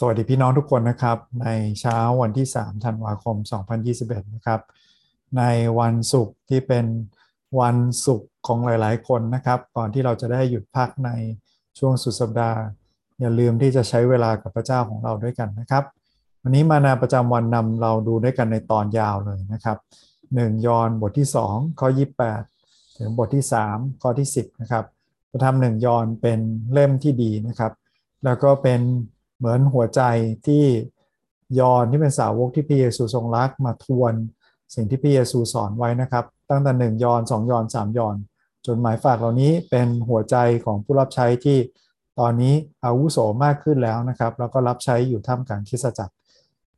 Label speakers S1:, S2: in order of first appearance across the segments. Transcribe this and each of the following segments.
S1: สวัสดีพี่น้องทุกคนนะครับ ในเช้าวันที่ 3 ธันวาคม 2021 นะครับ ในวันศุกร์ที่เป็นวันศุกร์ของหลาย ๆ คนนะครับ ก่อนที่เราจะได้หยุดพักในช่วงสุดสัปดาห์ อย่าลืมที่จะใช้เวลากับพระเจ้าของเราด้วยกันนะครับ วันนี้มานาประจำวันนำเราดูด้วยกันในตอนยาวเลยนะครับ1ยอห์นบทที่ 2 ข้อ 28 ถึงบทที่ 3 ข้อที่ 10 นะครับพระธรรมหนึ่งยอห์นเป็นเล่มที่ดีนะครับ แล้วก็เป็น เหมือนหัวใจที่ยอนที่เป็นสาวกที่พระเยซูทรงรักมาทวนสิ่งที่พระเยซูสอนไว้นะครับ ตั้งแต่หนึ่งยอนสองยอนสามยอนจนหมายฝากเหล่านี้เป็นหัวใจของผู้รับใช้ที่ตอนนี้อาวุโสมากขึ้นแล้วนะครับ แล้วก็รับใช้อยู่ท่ามกลางคริสตจักร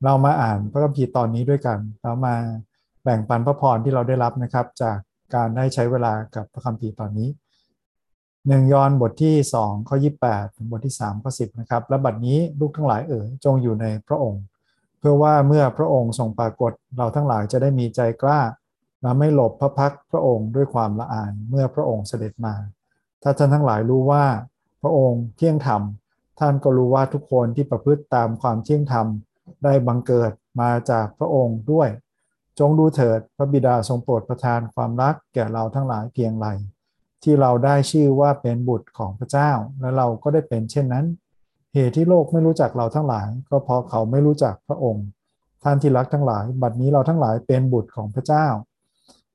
S1: เรามาอ่านพระคัมภีร์ตอนนี้ด้วยกันแล้วมาแบ่งปันพระพรที่เราได้รับนะครับ จากการได้ใช้เวลากับพระคัมภีร์ตอนนี้ หนึ่งยอห์นบทที่2ข้อ28ถึงบทที่3ข้อ10นะครับ และบัดนี้ลูกทั้งหลายเอ๋ยจงอยู่ในพระองค์ เพื่อว่าเมื่อพระองค์ทรงปรากฏเราทั้งหลายจะได้มีใจกล้าและไม่หลบพระพักพระองค์ด้วยความละอายเมื่อพระองค์เสด็จมา ถ้าท่านทั้งหลายรู้ว่าพระองค์เที่ยงธรรม ท่านก็รู้ว่าทุกคนที่ประพฤติตามความเที่ยงธรรม ได้บังเกิดมาจากพระองค์ด้วย จงดูเถิดพระบิดาทรงโปรดประทานความรักแก่เราทั้งหลายเพียงไร ที่เราได้ชื่อว่าเป็นบุตรของพระเจ้า และเราก็ได้เป็นเช่นนั้น เหตุที่โลกไม่รู้จักเราทั้งหลาย ก็เพราะเขาไม่รู้จักพระองค์ ท่านที่รักทั้งหลาย บัดนี้เราทั้งหลายเป็นบุตรของพระเจ้า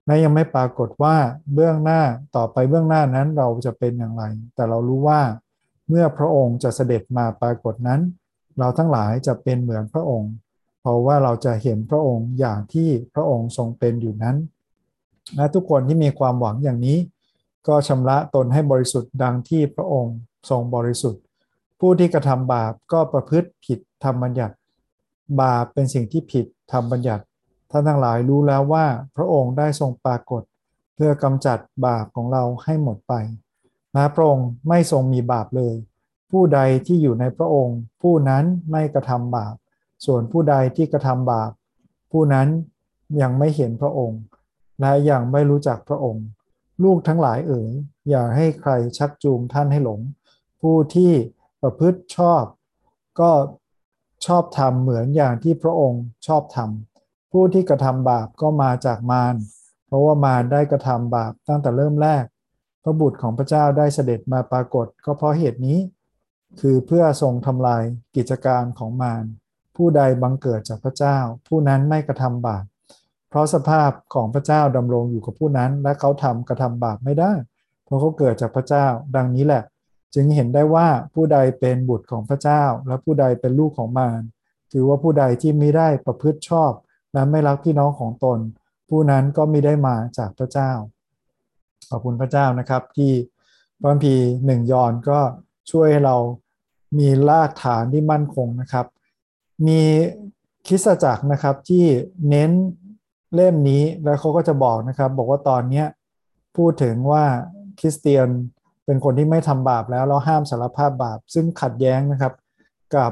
S1: และยังไม่ปรากฏว่าเบื้องหน้าต่อไปเบื้องหน้านั้นเราจะเป็นอย่างไร แต่เรารู้ว่า เมื่อพระองค์จะเสด็จมาปรากฏนั้น เราทั้งหลายจะเป็นเหมือนพระองค์ เพราะว่าเราจะเห็นพระองค์อย่างที่พระองค์ทรงเป็นอยู่นั้น และทุกคนที่มีความหวังอย่างนี้ ก็ชำระตนให้บริสุทธิ์ดังที่พระองค์ทรงบริสุทธิ์ ผู้ที่กระทำบาปก็ประพฤติผิดทำบัญญัติ บาปเป็นสิ่งที่ผิดทำบัญญัติท่านทั้งหลายรู้แล้วว่าพระองค์ได้ทรงปรากฏ เพื่อกำจัดบาปของเราให้หมดไปนะพระองค์ไม่ทรงมีบาปเลย ผู้ใดที่อยู่ในพระองค์ ผู้นั้นไม่กระทำบาป ส่วนผู้ใดที่กระทำบาป ผู้นั้นยังไม่เห็นพระองค์ และยังไม่รู้จักพระองค์ ลูกทั้งหลายเอ๋ยอย่าให้ใครชักจูงท่านให้หลง ผู้ที่ประพฤติชอบ ก็ชอบทำเหมือนอย่างที่พระองค์ชอบทำผู้ที่กระทำบาปก็มาจากมารเพราะว่ามารได้กระทำบาปตั้งแต่เริ่มแรก พระบุตรของพระเจ้าได้เสด็จมาปรากฏก็เพราะเหตุนี้ คือเพื่อทรงทำลายกิจการของมารผู้ใดบังเกิดจากพระเจ้า ผู้นั้นไม่กระทำบาป เพราะสภาพของพระเจ้าดำรงอยู่กับผู้นั้น และเขาทำกระทำบาปไม่ได้ เพราะเขาเกิดจากพระเจ้า ดังนี้แหละ จึงเห็นได้ว่าผู้ใดเป็นบุตรของพระเจ้า และผู้ใดเป็นลูกของมารถือว่าผู้ใดที่ไม่ได้ประพฤติชอบ และไม่รักพี่น้องของตน ผู้นั้นก็ไม่ได้มาจากพระเจ้า ขอบคุณพระเจ้านะครับที่พระพีหนึ่งยอนก็ช่วยให้เรามีรากฐานที่มั่นคงนะครับ มีคิสจักรนะครับที่เน้น เล่มนี้แล้วเขาก็จะบอกนะครับ บอกว่าตอนนี้พูดถึงว่าคริสเตียนเป็นคนที่ไม่ทำบาปแล้วเราห้ามสารภาพบาป ซึ่งขัดแย้งนะครับ กับ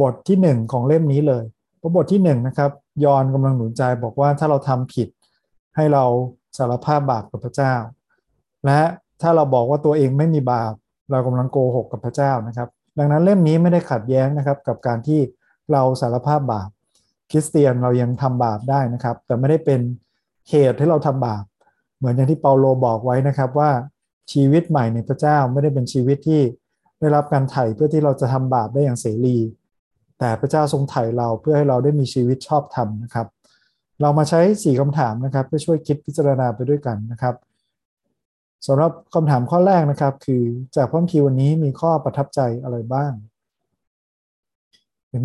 S1: บทที่ 1 ของเล่มนี้เลยเพราะบทที่1นะครับยอนกำลังหนุนใจบอกว่าถ้าเราทำผิดให้เราสารภาพบาปกับพระเจ้า และถ้าเราบอกว่าตัวเองไม่มีบาป เรากำลังโกหกกับพระเจ้านะครับ ดังนั้นเล่มนี้ไม่ได้ขัดแย้งนะครับกับการที่เราสารภาพบาป คริสเตียนเรายังทำบาปได้นะครับ แต่ไม่ได้เป็นเหตุให้เราทำบาป เหมือนอย่างที่เปาโลบอกไว้นะครับว่าชีวิตใหม่ในพระเจ้าไม่ได้เป็นชีวิตที่ได้รับการไถ่เพื่อที่เราจะทำบาปได้อย่างเสรี แต่พระเจ้าทรงไถ่เราเพื่อให้เราได้มีชีวิตชอบธรรมนะครับ เรามาใช้สี่คำถามนะครับ เพื่อช่วยคิดพิจารณาไปด้วยกันนะครับสำหรับคำถามข้อแรกนะครับ คือจากพระคีวันนี้มีข้อประทับใจอะไรบ้าง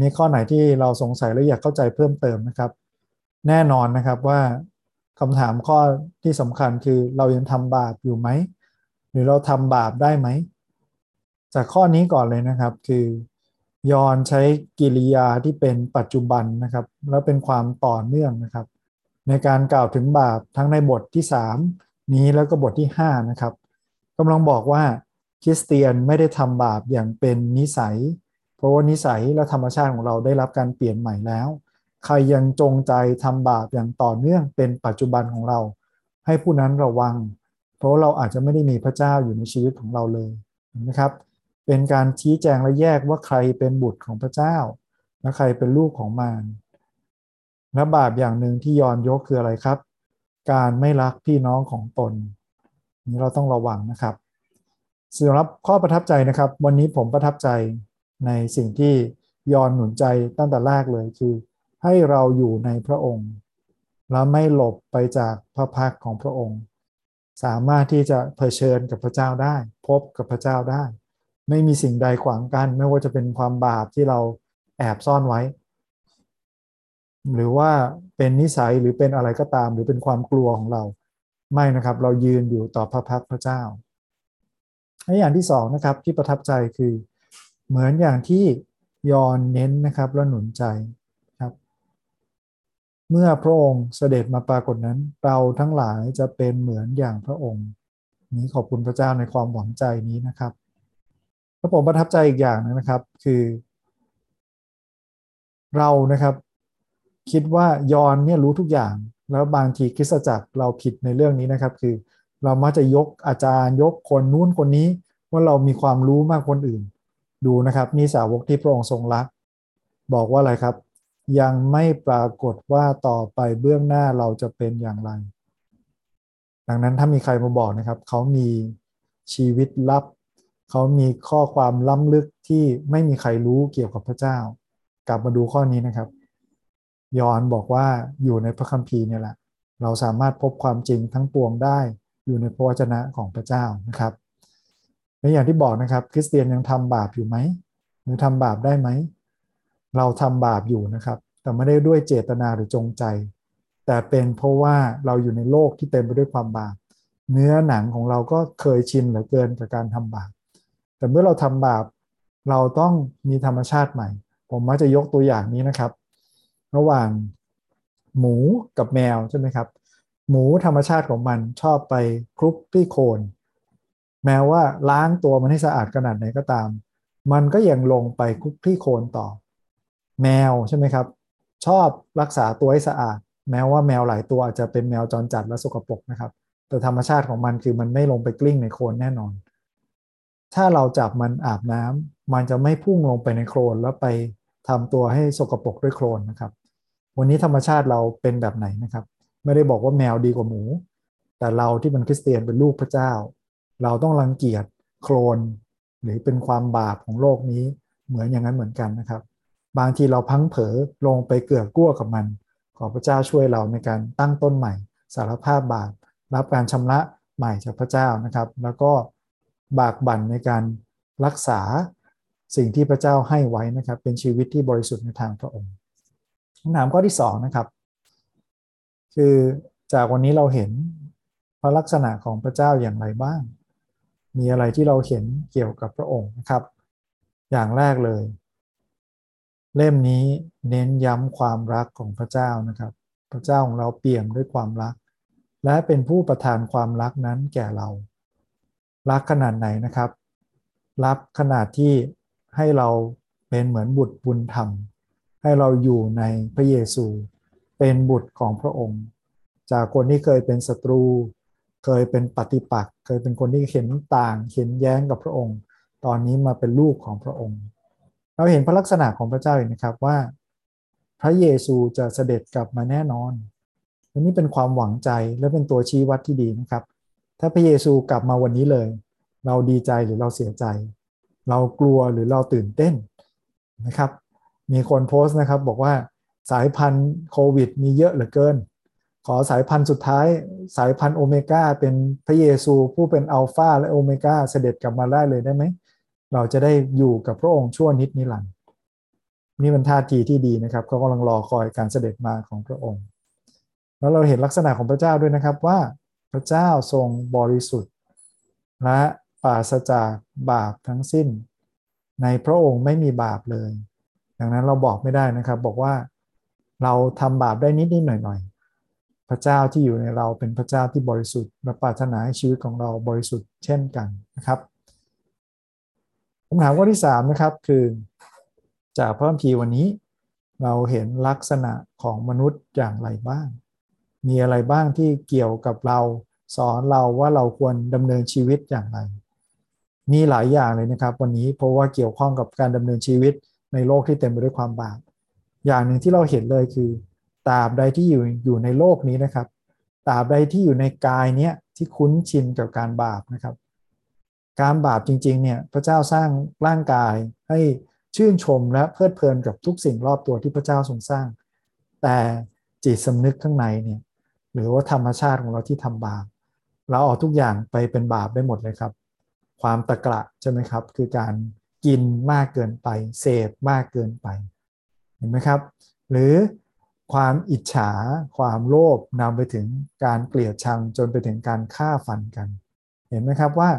S1: มีข้อไหนที่เราสงสัยและอยากเข้าใจเพิ่มเติมนะครับ แน่นอนนะครับว่าคำถามข้อที่สำคัญคือเรายังทำบาปอยู่ไหม หรือเราทำบาปได้ไหม จากข้อนี้ก่อนเลยนะครับคือยอนใช้กิริยาที่เป็นปัจจุบันนะครับ แล้วเป็นความต่อเนื่องนะครับ ในการกล่าวถึงบาปทั้งในบทที่ 3 นี้แล้วก็บทที่ 5 นะครับกำลังบอกว่าคริสเตียนไม่ได้ทำบาปอย่างเป็นนิสัย ราะว่านิสัยและธรรมชาติของเราได้รับการเปลี่ยนใหม่แล้ว ใครยังจงใจทำบาปอย่างต่อเนื่องเป็นปัจจุบันของเรา ให้ผู้นั้นระวัง เพราะเราอาจจะไม่ได้มีพระเจ้าอยู่ในชีวิตของเราเลยนะครับ เป็นการชี้แจงและแยกว่าใครเป็นบุตรของพระเจ้า และใครเป็นลูกของมารและบาปอย่างหนึ่งที่ยอนยกคืออะไรครับ การไม่รักพี่น้องของตน นี้เราต้องระวังนะครับสำหรับข้อประทับใจนะครับ วันนี้ผมประทับใจ ในสิ่งที่ยอนหนุนใจตั้งแต่แรกเลยคือให้เราอยู่ในพระองค์ และไม่หลบไปจากพระพักของพระองค์ สามารถที่จะเผชิญกับพระเจ้าได้ พบกับพระเจ้าได้ ไม่มีสิ่งใดขวางกัน ไม่ว่าจะเป็นความบาปที่เราแอบซ่อนไว้ หรือว่าเป็นนิสัยหรือเป็นอะไรก็ตาม หรือเป็นความกลัวของเรา ไม่นะครับ เรายืนอยู่ต่อพระพักพระเจ้าและอย่างที่สองนะครับที่ประทับใจคือ เหมือนอย่างที่ยอนเน้นนะครับและหนุนใจครับ เมื่อพระองค์เสด็จมาปรากฏนั้น เราทั้งหลายจะเป็นเหมือนอย่างพระองค์ นี้ขอบคุณพระเจ้าในความหวังใจนี้นะครับและผมประทับใจอีกอย่างนึงนะครับคือ เรานะครับคิดว่ายอนเนี่ยรู้ทุกอย่าง แล้วบางทีคริสตจักรเราผิดในเรื่องนี้นะครับ คือ เรามักจะยกอาจารย์ยกคนนู้นคนนี้ว่าเรามีความรู้มากคนอื่น ดูนะครับนี่สาวกที่พระองค์ทรงรัก บอกว่าอะไรครับ ยังไม่ปรากฏว่าต่อไปเบื้องหน้าเราจะเป็นอย่างไร ดังนั้นถ้ามีใครมาบอกนะครับ เขามีชีวิตลับ เขามีข้อความล้ำลึกที่ไม่มีใครรู้เกี่ยวกับพระเจ้า กลับมาดูข้อนี้นะครับ ยอนบอกว่าอยู่ในพระคัมภีร์เนี่ยแหละ เราสามารถพบความจริงทั้งปวงได้อยู่ในพระวจนะของพระเจ้านะครับ และอย่างที่บอกนะครับ คริสเตียนยังทำบาปอยู่ไหมหรือทำบาปได้ไหม เราทำบาปอยู่นะครับ แต่ไม่ได้ด้วยเจตนาหรือจงใจ แต่เป็นเพราะว่าเราอยู่ในโลกที่เต็มไปด้วยความบาป เนื้อหนังของเราก็เคยชินเหลือเกินกับการทำบาป แต่เมื่อเราทำบาปเราต้องมีธรรมชาติใหม่ ผมมักจะยกตัวอย่างนี้นะครับ ระหว่างหมูกับแมวใช่ไหมครับ หมูธรรมชาติของมันชอบไปคลุกที่โคน แม้ว่าล้างตัวมันให้สะอาดขนาดไหนก็ตาม มันก็ยังลงไปคุกที่โคนต่อ แมวใช่ไหมครับ ชอบรักษาตัวให้สะอาด แม้ว่าแมวหลายตัวอาจจะเป็นแมวจรจัดและสกปรกนะครับ แต่ธรรมชาติของมันคือมันไม่ลงไปกลิ้งในโคลนแน่นอน ถ้าเราจับมันอาบน้ำมันจะไม่พุ่งลงไปในโคลนแล้วไปทำตัวให้สกปรกด้วยโคลนนะครับ วันนี้ธรรมชาติเราเป็นแบบไหนนะครับ ไม่ได้บอกว่าแมวดีกว่าหมู แต่เราที่เป็นคริสเตียนเป็นลูกพระเจ้า เราต้องรังเกียจโคลน หรือเป็นความบาปของโลกนี้เหมือนอย่างนั้นเหมือนกันนะครับ บางทีเราพังเผลอลงไปเกือกกั้วกับมัน ขอพระเจ้าช่วยเราในการตั้งต้นใหม่ สารภาพบาปรับการชำระใหม่จากพระเจ้านะครับ แล้วก็บากบั่นในการรักษาสิ่งที่พระเจ้าให้ไว้นะครับ เป็นชีวิตที่บริสุทธิ์ในทางพระองค์คำถามข้อที่2นะครับ คือจากวันนี้เราเห็นพระลักษณะของพระเจ้าอย่างไรบ้าง มีอะไรที่เราเห็นเกี่ยวกับพระองค์นะครับ อย่างแรกเลย เล่มนี้เน้นย้ำความรักของพระเจ้านะครับ พระเจ้าของเราเปี่ยมด้วยความรัก และเป็นผู้ประทานความรักนั้นแก่เรา รักขนาดไหนนะครับ รักขนาดที่ให้เราเป็นเหมือนบุตรบุญธรรม ให้เราอยู่ในพระเยซู เป็นบุตรของพระองค์ จากคนที่เคยเป็นศัตรู เคยเป็นปฏิปักษ์เคยเป็นคนที่เห็นต่างเห็นแย้งกับพระองค์ ตอนนี้มาเป็นลูกของพระองค์ เราเห็นพระลักษณะของพระเจ้าอีกนะครับว่า พระเยซูจะเสด็จกลับมาแน่นอนอันนี้เป็นความหวังใจและเป็นตัวชี้วัดที่ดีนะครับ ถ้าพระเยซูกลับมาวันนี้เลย เราดีใจหรือเราเสียใจ เรากลัวหรือเราตื่นเต้นนะครับ มีคนโพสต์นะครับบอกว่าสายพันธุ์โควิด มีเยอะเหลือเกิน ขอสายพันธุ์สุดท้าย สายพันธุ์โอเมก้าเป็นพระเยซูผู้เป็นอัลฟาและโอเมก้าเสด็จกลับมาได้เลยได้ไหม เราจะได้อยู่กับพระองค์ชั่วนิดนิรันดร์นี่เป็นท่าทีที่ดีนะครับเขากำลังรอคอยการเสด็จมาของพระองค์ แล้วเราเห็นลักษณะของพระเจ้าด้วยนะครับว่าพระเจ้าทรงบริสุทธิ์ และปราศจากบาปทั้งสิ้น ในพระองค์ไม่มีบาปเลย ดังนั้นเราบอกไม่ได้นะครับ บอกว่าเราทำบาปได้นิดนิดหน่อยหน่อย ระเจ้าที่อยู่ในเราเป็นพระเจ้าที่บริสุทธิ์และปรารถนาให้ชีวิตของเราบริสุทธิ์เช่นกันนะครับคำถามข้อที่3นะครับคือจากพระคัมภีร์วันนี้ เราเห็นลักษณะของมนุษย์อย่างไรบ้าง มีอะไรบ้างที่เกี่ยวกับเราสอนเราว่าเราควรดำเนินชีวิตอย่างไร มีหลายอย่างเลยนะครับ วันนี้เพราะว่าเกี่ยวข้องกับการดำเนินชีวิตในโลกที่เต็มไปด้วยความบาปอย่างหนึ่งที่เราเห็นเลยคือ ตราบใดที่อยู่อยู่ในโลกนี้นะครับตราบใดที่อยู่ในกายเนี้ยที่คุ้นชินกับการบาปนะครับ การบาปจริงๆเนี่ยพระเจ้าสร้างร่างกายให้ชื่นชมและเพลิดเพลินกับทุกสิ่งรอบตัวที่พระเจ้าทรงสร้าง แต่จิตสำนึกข้างในเนี่ยหรือว่าธรรมชาติของเราที่ทำบาปเราเอาทุกอย่างไปเป็นบาปได้หมดเลยครับ ความตะกระใช่ไหมครับ คือการกินมากเกินไปเสพมากเกินไป เห็นไหมครับ หรือ ความอิจฉา ความโลภนำไปถึงการเกลียดชังจนไปถึงการฆ่าฟันกัน เห็นไหมครับว่า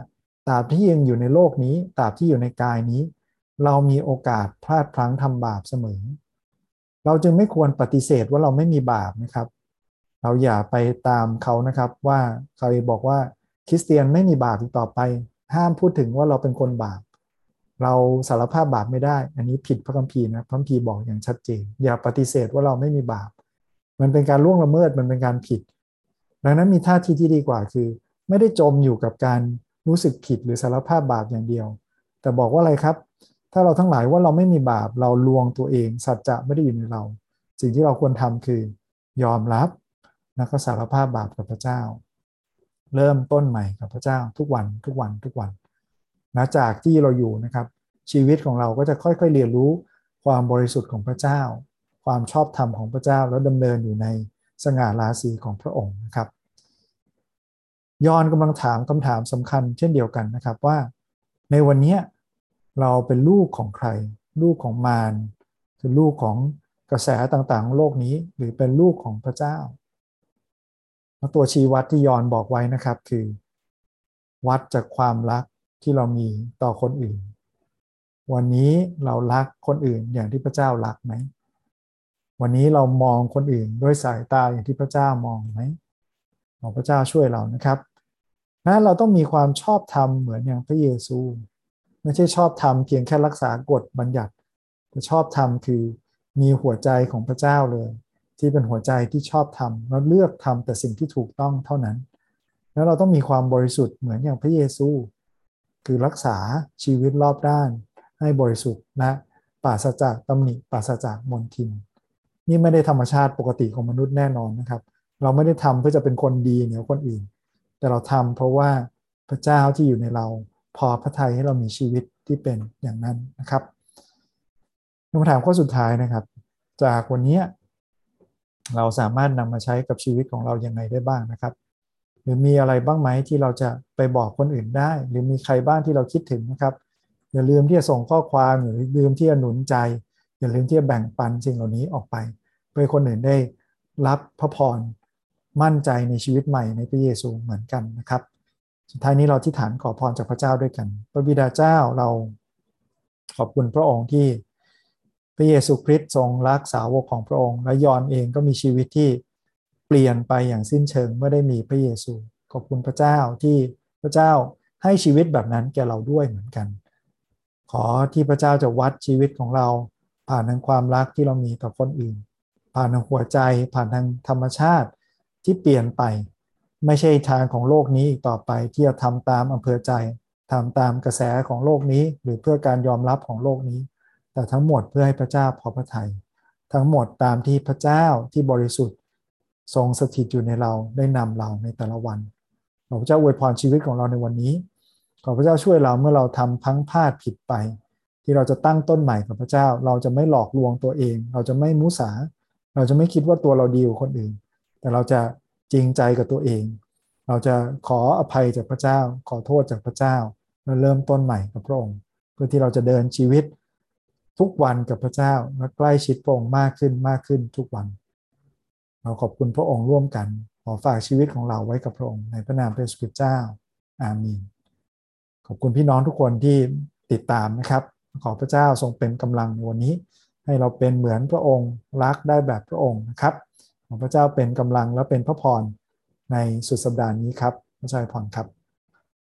S1: ตราบที่ยังอยู่ในโลกนี้ตราบที่อยู่ในกายนี้ เรามีโอกาสพลาดพลั้งทำบาปเสมอ เราจึงไม่ควรปฏิเสธว่าเราไม่มีบาปนะครับ เราอย่าไปตามเขานะครับว่าเขาบอกว่าคริสเตียนไม่มีบาปอีกต่อไป ห้ามพูดถึงว่าเราเป็นคนบาป เราสารภาพบาปไม่ได้ อันนี้ผิดพระคัมภีร์นะพระคัมภีร์บอกอย่างชัดเจน อย่าปฏิเสธว่าเราไม่มีบาป มันเป็นการล่วงละเมิดมันเป็นการผิด ดังนั้นมีท่าทีที่ดีกว่าคือ ไม่ได้จมอยู่กับการรู้สึกผิดหรือสารภาพบาปอย่างเดียว แต่บอกว่าอะไรครับ ถ้าเราทั้งหลายว่าเราไม่มีบาปเราลวงตัวเองสัจจะไม่ได้อยู่ในเรา สิ่งที่เราควรทำคือยอมรับแล้วก็สารภาพบาปกับพระเจ้า เริ่มต้นใหม่กับพระเจ้าทุกวันทุกวันทุกวัน นะจากที่เราอยู่นะครับชีวิตของเราก็จะค่อยๆ เรียนรู้ความบริสุทธิ์ของพระเจ้า ความชอบธรรมของพระเจ้าแล้วดำเนินอยู่ในสง่าราศีของพระองค์นะครับ ยอนกำลังถามคำถามสำคัญเช่นเดียวกันนะครับว่า ในวันนี้เราเป็นลูกของใคร ลูกของมารคือลูกของกระแสต่างๆ โลกนี้หรือเป็นลูกของพระเจ้าตัวชี้วัดที่ยอนบอกไว้นะครับคือ วัดจากความรัก ที่เรามีต่อคนอื่น วันนี้เรารักคนอื่นอย่างที่พระเจ้ารักไหม วันนี้เรามองคนอื่นด้วยสายตาอย่างที่พระเจ้ามองไหมขอพระเจ้าช่วยเรานะครับนั้นเราต้องมีความชอบธรรมเหมือนอย่างพระเยซู ไม่ใช่ชอบธรรมเพียงแค่รักษากฎบัญญัติแต่ชอบธรรมคือมีหัวใจของพระเจ้าเลย ที่เป็นหัวใจที่ชอบธรรมแล้วเลือกทำแต่สิ่งที่ถูกต้องเท่านั้น แล้วเราต้องมีความบริสุทธิ์เหมือนอย่างพระเยซู คือรักษาชีวิตรอบด้าน ให้บริสุทธิ์และปราศจากตำหนิปราศจากมลทิน นี่ไม่ได้ธรรมชาติปกติของมนุษย์แน่นอนนะครับ เราไม่ได้ทำเพื่อจะเป็นคนดีเหนือคนอื่น แต่เราทำเพราะว่าพระเจ้าที่อยู่ในเราพอพระทัยให้เรามีชีวิตที่เป็นอย่างนั้นนะครับคำถามข้อสุดท้ายนะครับ จากวันนี้เราสามารถนำมาใช้กับชีวิตของเราอย่างไรได้บ้างนะครับ หรือมีอะไรบ้างไหมที่เราจะไปบอกคนอื่นได้ หรือมีใครบ้างที่เราคิดถึงนะครับอย่าลืมที่จะส่งข้อความหรือลืมที่จะหนุนใจ อย่าลืมที่จะแบ่งปันสิ่งเหล่านี้ออกไปเพื่อคนอื่นได้รับพระพรมั่นใจในชีวิตใหม่ในพระเยซูเหมือนกันนะครับ สุดท้ายนี้เราที่ฐานขอพรจากพระเจ้าด้วยกัน พระบิดาเจ้าเราขอบคุณพระองค์ที่พระเยซูคริสต์ทรงรักสาวกของพระองค์ และยอนเองก็มีชีวิตที่ เปลี่ยนไปอย่างสิ้นเชิงเมื่อได้มีพระเยซู ขอบคุณพระเจ้าที่พระเจ้าให้ชีวิตแบบนั้นแก่เราด้วยเหมือนกัน ขอที่พระเจ้าจะวัดชีวิตของเรา ผ่านทางความรักที่เรามีต่อคนอื่น ผ่านทางหัวใจ ผ่านทางธรรมชาติที่เปลี่ยนไป ไม่ใช่ทางของโลกนี้อีกต่อไปที่จะทำตามอำเภอใจทำตามกระแสของโลกนี้ หรือเพื่อการยอมรับของโลกนี้ แต่ทั้งหมดเพื่อให้พระเจ้าพอพระทยัยทั้งหมดตามที่พระเจ้าที่บริสุทธิ์ ทรงสถิตอยู่ในเราได้นำเราในแต่ละวัน ขอพระเจ้าอวยพรชีวิตของเราในวันนี้ ขอพระเจ้าช่วยเราเมื่อเราทำพังพลาดผิดไป ที่เราจะตั้งต้นใหม่กับพระเจ้า เราจะไม่หลอกลวงตัวเอง เราจะไม่มุสา เราจะไม่คิดว่าตัวเราดีกว่าคนอื่น แต่เราจะจริงใจกับตัวเอง เราจะขออภัยจากพระเจ้า ขอโทษจากพระเจ้าแล้วเริ่มต้นใหม่กับพระองค์ เพื่อที่เราจะเดินชีวิตทุกวันกับพระเจ้าและใกล้ชิดพระองค์มากขึ้นมากขึ้นทุกวัน เราขอบคุณพระองค์ร่วมกัน ขอฝากชีวิตของเราไว้กับพระองค์ในพระนามพระสุเจ้า อาเมนขอบคุณพี่น้องทุกคนที่ติดตามนะครับ ขอพระเจ้าทรงเป็นกำลังในวันนี้ ให้เราเป็นเหมือนพระองค์รักได้แบบพระองค์นะครับขอพระเจ้าเป็นกำลังและเป็นพระพรในสุดสัปดาห์นี้ครับพระเจ้าพรครับ